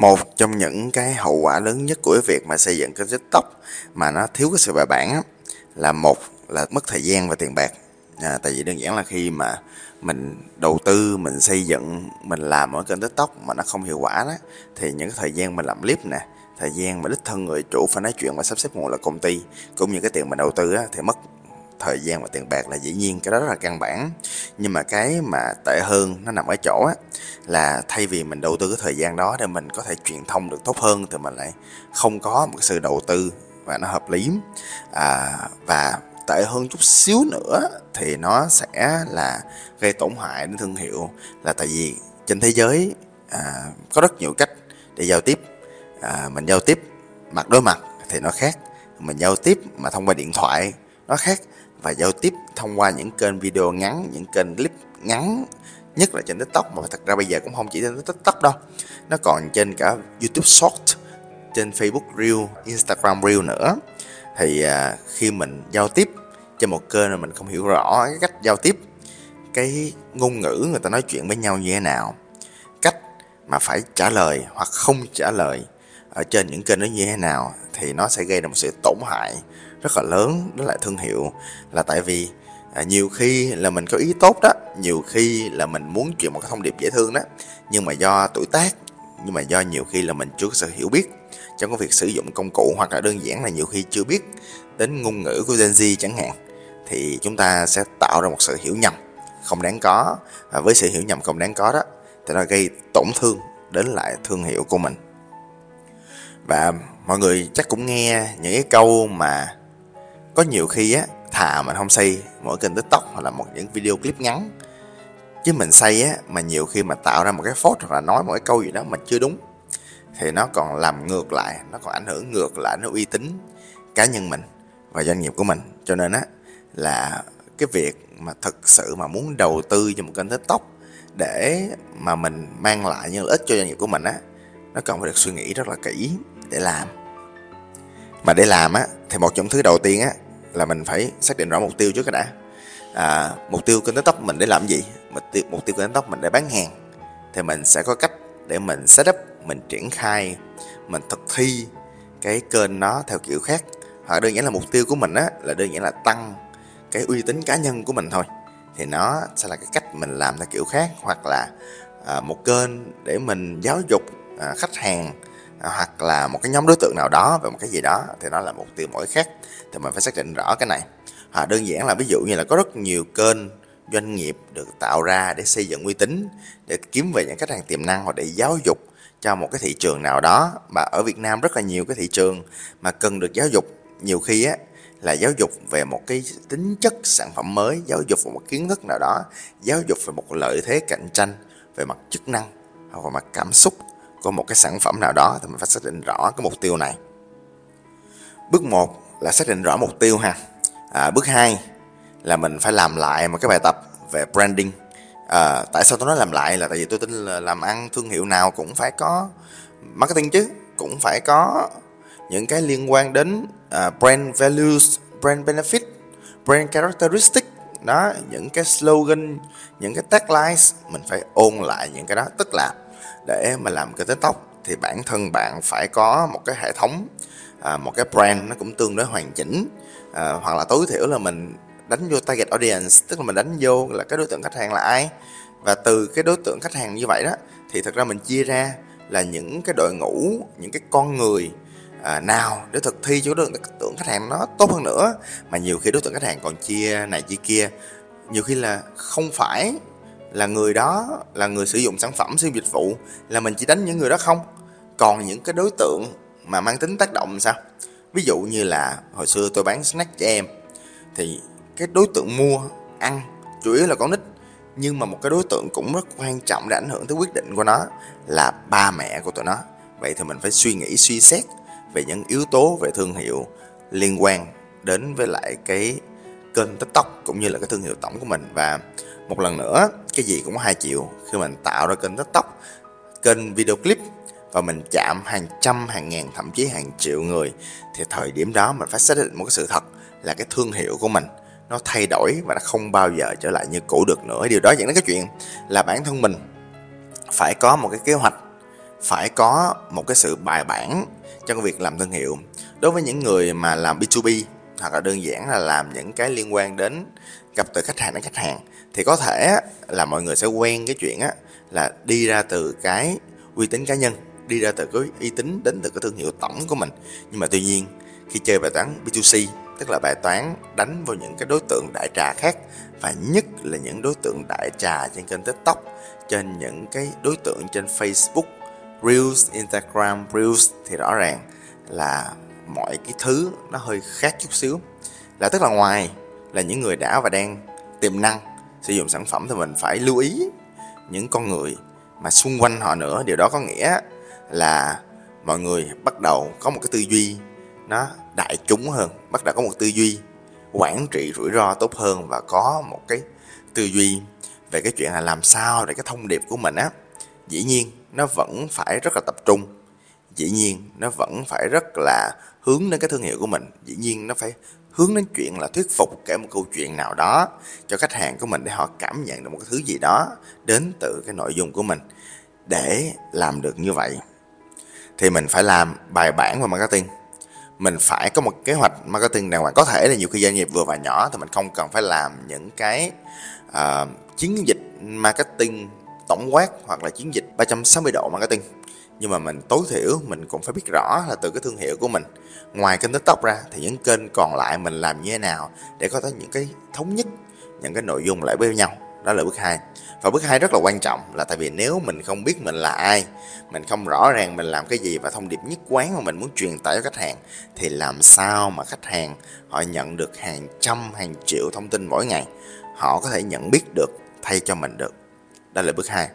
một trong những cái hậu quả lớn nhất của cái việc mà xây dựng kênh tiktok mà nó thiếu cái sự bài bản á, là một là mất thời gian và tiền bạc. À, tại vì đơn giản là khi mà mình đầu tư mình xây dựng mình làm ở kênh tiktok mà nó không hiệu quả đó thì những cái thời gian mình làm clip nè thời gian mà đích thân người chủ phải nói chuyện và sắp xếp nguồn là công ty cũng như cái tiền mình đầu tư á, thì mất thời gian và tiền bạc là dĩ nhiên cái đó rất là căn bản. Nhưng mà cái mà tệ hơn nó nằm ở chỗ á là thay vì mình đầu tư cái thời gian đó để mình có thể truyền thông được tốt hơn thì mình lại không có một sự đầu tư và nó hợp lý. À, và tệ hơn chút xíu nữa thì nó sẽ là gây tổn hại đến thương hiệu. Là tại vì trên thế giới à, có rất nhiều cách để giao tiếp. À, mình giao tiếp mặt đối mặt thì nó khác. Mình giao tiếp mà thông qua điện thoại nó khác và giao tiếp thông qua những kênh video ngắn những kênh clip ngắn nhất là trên tiktok. Mà thật ra bây giờ cũng không chỉ trên tiktok đâu. Nó còn trên cả youtube short trên facebook reel instagram reel nữa. Thì à, khi mình giao tiếp trên một kênh mà mình không hiểu rõ cái cách giao tiếp cái ngôn ngữ người ta nói chuyện với nhau như thế nào cách mà phải trả lời hoặc không trả lời ở trên những kênh đó như thế nào thì nó sẽ gây ra một sự tổn hại rất là lớn đó là thương hiệu. Là tại vì à, nhiều khi là mình có ý tốt đó nhiều khi là mình muốn truyền một cái thông điệp dễ thương đó nhưng mà do tuổi tác nhưng mà do nhiều khi là mình chưa có sự hiểu biết. Trong cái việc sử dụng công cụ hoặc là đơn giản là nhiều khi chưa biết đến ngôn ngữ của Gen Z chẳng hạn thì chúng ta sẽ tạo ra một sự hiểu nhầm không đáng có. Và với sự hiểu nhầm không đáng có đó thì nó gây tổn thương đến lại thương hiệu của mình. Và mọi người chắc cũng nghe những cái câu mà có nhiều khi á, thà mình không xây mỗi kênh tiktok hoặc là một những video clip ngắn. Chứ mình xây á, mà nhiều khi mà tạo ra một cái phốt hoặc là nói một cái câu gì đó mà chưa đúng, thì nó còn làm ngược lại, nó còn ảnh hưởng ngược lại nó uy tín cá nhân mình và doanh nghiệp của mình. Cho nên á, là cái việc mà thực sự mà muốn đầu tư cho một kênh tiktok để mà mình mang lại những lợi ích cho doanh nghiệp của mình á, nó cần phải được suy nghĩ rất là kỹ để làm. Mà để làm á, thì một trong thứ đầu tiên á là mình phải xác định rõ mục tiêu trước cái đã. À, mục tiêu kênh tiktok mình để làm gì? Mục tiêu mục tiêu kênh tiktok mình để bán hàng. Thì mình sẽ có cách để mình setup mình triển khai mình thực thi cái kênh nó theo kiểu khác. Hoặc đơn giản là mục tiêu của mình á là đơn giản là tăng cái uy tín cá nhân của mình thôi. Thì nó sẽ là cái cách mình làm theo kiểu khác. Hoặc là à, một kênh để mình giáo dục à, khách hàng hoặc là một cái nhóm đối tượng nào đó về một cái gì đó thì nó là mục tiêu mỗi khác thì mình phải xác định rõ cái này. À, đơn giản là ví dụ như là có rất nhiều kênh doanh nghiệp được tạo ra để xây dựng uy tín để kiếm về những khách hàng tiềm năng hoặc để giáo dục cho một cái thị trường nào đó. Mà ở Việt Nam rất là nhiều cái thị trường mà cần được giáo dục nhiều khi á là giáo dục về một cái tính chất sản phẩm mới giáo dục về một kiến thức nào đó giáo dục về một lợi thế cạnh tranh về mặt chức năng hoặc về mặt cảm xúc của một cái sản phẩm nào đó thì mình phải xác định rõ cái mục tiêu này. Bước 1 là xác định rõ mục tiêu ha. À, bước 2 là mình phải làm lại một cái bài tập về branding. À, tại sao tôi nói làm lại là tại vì tôi tin là làm ăn thương hiệu nào cũng phải có marketing chứ cũng phải có những cái liên quan đến uh, brand values brand benefit brand characteristic. Đó những cái slogan những cái taglines mình phải ôn lại những cái đó. Tức là để mà làm cái tiktok thì bản thân bạn phải có một cái hệ thống à, một cái brand nó cũng tương đối hoàn chỉnh. À, hoặc là tối thiểu là mình đánh vô target audience tức là mình đánh vô là cái đối tượng khách hàng là ai. Và từ cái đối tượng khách hàng như vậy đó thì thật ra mình chia ra là những cái đội ngũ những cái con người à, nào để thực thi cho đối tượng khách hàng nó tốt hơn nữa. Mà nhiều khi đối tượng khách hàng còn chia này chia kia. Nhiều khi là không phải là người đó là người sử dụng sản phẩm sử dụng dịch vụ, là mình chỉ đánh những người đó không? Còn những cái đối tượng mà mang tính tác động sao? Ví dụ như là hồi xưa tôi bán snack cho em, thì cái đối tượng mua, ăn chủ yếu là con nít. Nhưng mà một cái đối tượng cũng rất quan trọng để ảnh hưởng tới quyết định của nó là ba mẹ của tụi nó. Vậy thì mình phải suy nghĩ, suy xét về những yếu tố về thương hiệu liên quan đến với lại cái kênh tiktok cũng như là cái thương hiệu tổng của mình. Và một lần nữa, cái gì cũng có hai chiều khi mình tạo ra kênh tiktok, kênh video clip và mình chạm hàng trăm, hàng ngàn, thậm chí hàng triệu người, thì thời điểm đó mình phải xác định một cái sự thật là cái thương hiệu của mình nó thay đổi và nó không bao giờ trở lại như cũ được nữa. Điều đó dẫn đến cái chuyện là bản thân mình phải có một cái kế hoạch, phải có một cái sự bài bản trong việc làm thương hiệu. Đối với những người mà làm B2B hoặc là đơn giản là làm những cái liên quan đến gặp từ khách hàng đến khách hàng thì có thể là mọi người sẽ quen cái chuyện á là đi ra từ cái uy tín cá nhân đi ra từ cái uy tín đến từ cái thương hiệu tổng của mình. Nhưng mà tuy nhiên khi chơi bài toán B2C tức là bài toán đánh vào những cái đối tượng đại trà khác và nhất là những đối tượng đại trà trên kênh TikTok trên những cái đối tượng trên Facebook Reels, Instagram Reels thì rõ ràng là mọi cái thứ nó hơi khác chút xíu. Là tức là ngoài là những người đã và đang tiềm năng sử dụng sản phẩm thì mình phải lưu ý những con người mà xung quanh họ nữa. Điều đó có nghĩa là mọi người bắt đầu có một cái tư duy nó đại chúng hơn, bắt đầu có một tư duy quản trị rủi ro tốt hơn và có một cái tư duy về cái chuyện là làm sao để cái thông điệp của mình á, dĩ nhiên nó vẫn phải rất là tập trung dĩ nhiên nó vẫn phải rất là hướng đến cái thương hiệu của mình. Dĩ nhiên nó phải hướng đến chuyện là thuyết phục kể một câu chuyện nào đó cho khách hàng của mình để họ cảm nhận được một cái thứ gì đó đến từ cái nội dung của mình. Để làm được như vậy thì mình phải làm bài bản và marketing. Mình phải có một kế hoạch marketing đàng hoàng. Có thể là nhiều khi doanh nghiệp vừa và nhỏ thì mình không cần phải làm những cái uh, chiến dịch marketing tổng quát hoặc là chiến dịch 360 độ marketing nhưng mà mình tối thiểu mình cũng phải biết rõ là từ cái thương hiệu của mình. Ngoài kênh tiktok ra thì những kênh còn lại mình làm như thế nào để có thể những cái thống nhất, những cái nội dung lại với nhau. Đó là bước hai. Và bước hai rất là quan trọng là tại vì nếu mình không biết mình là ai, mình không rõ ràng mình làm cái gì và thông điệp nhất quán mà mình muốn truyền tải cho khách hàng, thì làm sao mà khách hàng họ nhận được hàng trăm, hàng triệu thông tin mỗi ngày? Họ có thể nhận biết được, thay cho mình được. Đó là bước hai.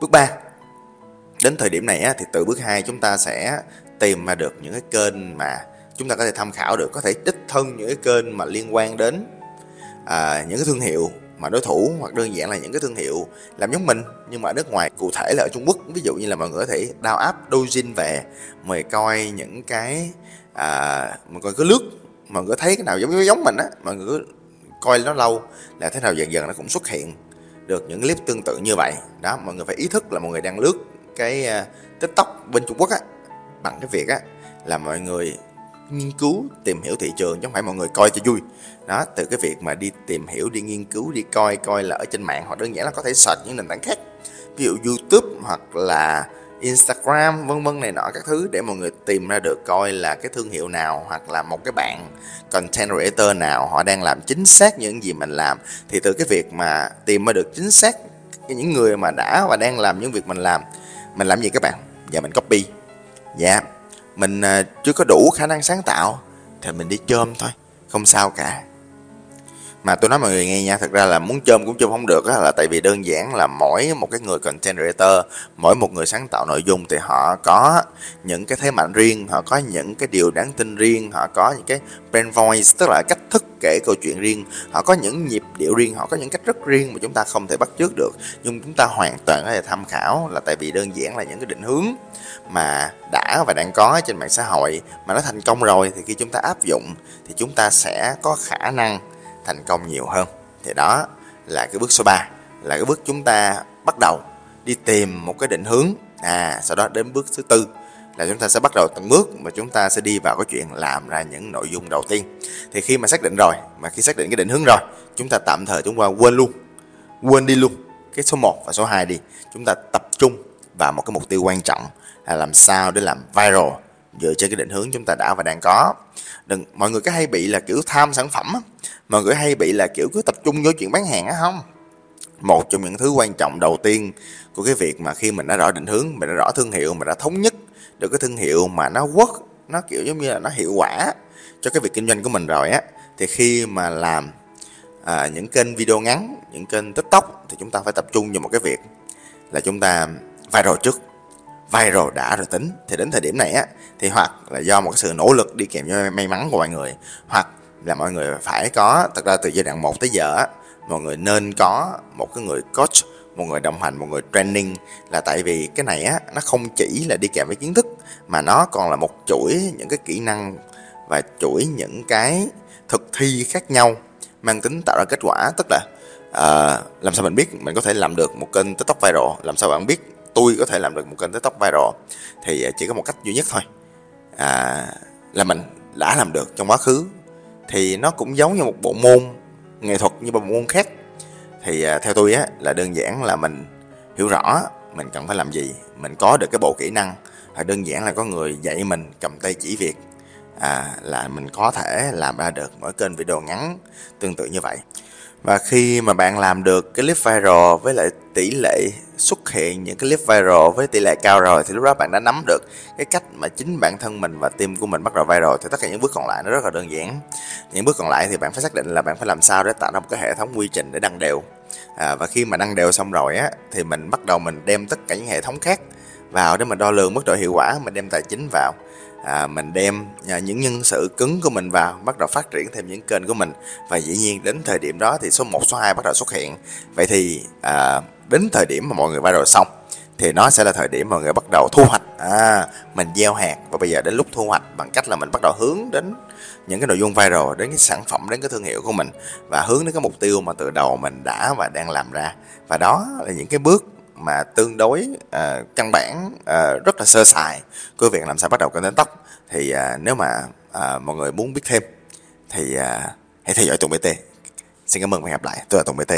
Bước ba đến thời điểm này á, thì từ bước 2 chúng ta sẽ tìm mà được những cái kênh mà chúng ta có thể tham khảo được có thể đích thân những cái kênh mà liên quan đến à, những cái thương hiệu mà đối thủ hoặc đơn giản là những cái thương hiệu làm giống mình nhưng mà ở nước ngoài cụ thể là ở Trung Quốc. Ví dụ như là mọi người có thể đào áp, Dojin về mời coi những cái à, mọi người cứ lướt mọi người thấy cái nào giống giống mình á mọi người cứ coi nó lâu là thế nào dần dần nó cũng xuất hiện được những clip tương tự như vậy. Đó mọi người phải ý thức là mọi người đang lướt cái uh, tiktok bên trung quốc á bằng cái việc á là mọi người nghiên cứu tìm hiểu thị trường chứ không phải mọi người coi cho vui. Đó từ cái việc mà đi tìm hiểu đi nghiên cứu đi coi coi là ở trên mạng hoặc đơn giản là có thể search những nền tảng khác. Ví dụ youtube hoặc là instagram vân vân này nọ các thứ để mọi người tìm ra được coi là cái thương hiệu nào hoặc là một cái bạn content creator nào họ đang làm chính xác những gì mình làm. Thì từ cái việc mà tìm ra được chính xác những người mà đã và đang làm những việc mình làm mình làm gì các bạn? Giờ mình copy. Dạ. Mình à, chưa có đủ khả năng sáng tạo. Thì mình đi chôm thôi. Không sao cả mà tôi nói mọi người nghe nha, thật ra là muốn chôm cũng chôm không được á, là tại vì đơn giản là mỗi một cái người content creator, mỗi một người sáng tạo nội dung thì họ có những cái thế mạnh riêng, họ có những cái điều đáng tin riêng, họ có những cái brand voice, tức là cách thức kể câu chuyện riêng. Họ có những nhịp điệu riêng, họ có những cách rất riêng mà chúng ta không thể bắt chước được. Nhưng chúng ta hoàn toàn có thể tham khảo là tại vì đơn giản là những cái định hướng mà đã và đang có trên mạng xã hội. Mà nó thành công rồi thì khi chúng ta áp dụng thì chúng ta sẽ có khả năng thành công nhiều hơn. Thì đó là cái bước số 3 là cái bước chúng ta bắt đầu đi tìm một cái định hướng. À sau đó đến bước thứ tư là chúng ta sẽ bắt đầu từng bước mà chúng ta sẽ đi vào cái chuyện làm ra những nội dung đầu tiên. Thì khi mà xác định rồi, mà khi xác định cái định hướng rồi, chúng ta tạm thời chúng ta quên luôn, quên đi luôn cái số 1 và số 2 đi. Chúng ta tập trung vào một cái mục tiêu quan trọng là làm sao để làm viral dựa trên cái định hướng chúng ta đã và đang có. Đừng mọi người có hay bị là kiểu tham sản phẩm á? Mọi người hay bị là kiểu cứ tập trung vô chuyện bán hàng á không? Một trong những thứ quan trọng đầu tiên của cái việc mà khi mình đã rõ định hướng mình đã rõ thương hiệu mình đã thống nhất được cái thương hiệu mà nó quất nó kiểu giống như là nó hiệu quả cho cái việc kinh doanh của mình rồi á thì khi mà làm à, những kênh video ngắn những kênh tiktok thì chúng ta phải tập trung vào một cái việc là chúng ta viral trước viral đã rồi tính. Thì đến thời điểm này á thì hoặc là do một sự nỗ lực đi kèm với may mắn của mọi người. Hoặc là mọi người phải có thật ra từ giai đoạn 1 tới giờ á mọi người nên có một cái người coach một người đồng hành một người training. Là tại vì cái này á nó không chỉ là đi kèm với kiến thức mà nó còn là một chuỗi những cái kỹ năng và chuỗi những cái thực thi khác nhau mang tính tạo ra kết quả. Tức là uh, làm sao mình biết mình có thể làm được một kênh tiktok viral? Làm sao bạn biết tôi có thể làm được một kênh tiktok viral thì à, chỉ có một cách duy nhất thôi. À, là mình đã làm được trong quá khứ thì nó cũng giống như một bộ môn nghệ thuật như một bộ môn khác. Thì à, theo tôi á là đơn giản là mình hiểu rõ mình cần phải làm gì mình có được cái bộ kỹ năng hay đơn giản là có người dạy mình cầm tay chỉ việc à, là mình có thể làm ra được mỗi kênh video ngắn tương tự như vậy và khi mà bạn làm được cái clip viral với lại tỷ lệ xuất hiện những cái clip viral với tỷ lệ cao rồi thì lúc đó bạn đã nắm được cái cách mà chính bản thân mình và team của mình bắt đầu viral. Thì tất cả những bước còn lại nó rất là đơn giản. Những bước còn lại thì bạn phải xác định là bạn phải làm sao để tạo ra một cái hệ thống quy trình để đăng đều. À, và khi mà đăng đều xong rồi á thì mình bắt đầu mình đem tất cả những hệ thống khác vào để mình đo lường mức độ hiệu quả mình đem tài chính vào. À, mình đem à, những nhân sự cứng của mình vào bắt đầu phát triển thêm những kênh của mình. Và dĩ nhiên đến thời điểm đó thì số 1, số 2 bắt đầu xuất hiện. Vậy thì à, đến thời điểm mà mọi người viral xong thì nó sẽ là thời điểm mọi người bắt đầu thu hoạch. À, mình gieo hạt. Và bây giờ đến lúc thu hoạch bằng cách là mình bắt đầu hướng đến những cái nội dung viral đến cái sản phẩm đến cái thương hiệu của mình. Và hướng đến cái mục tiêu mà từ đầu mình đã và đang làm ra. Và đó là những cái bước mà tương đối uh, căn bản uh, rất là sơ sài của việc làm sao bắt đầu kênh tóc thì uh, nếu mà uh, mọi người muốn biết thêm thì uh, hãy theo dõi Tùng BT xin cảm ơn và hẹn gặp lại. Tôi là Tùng BT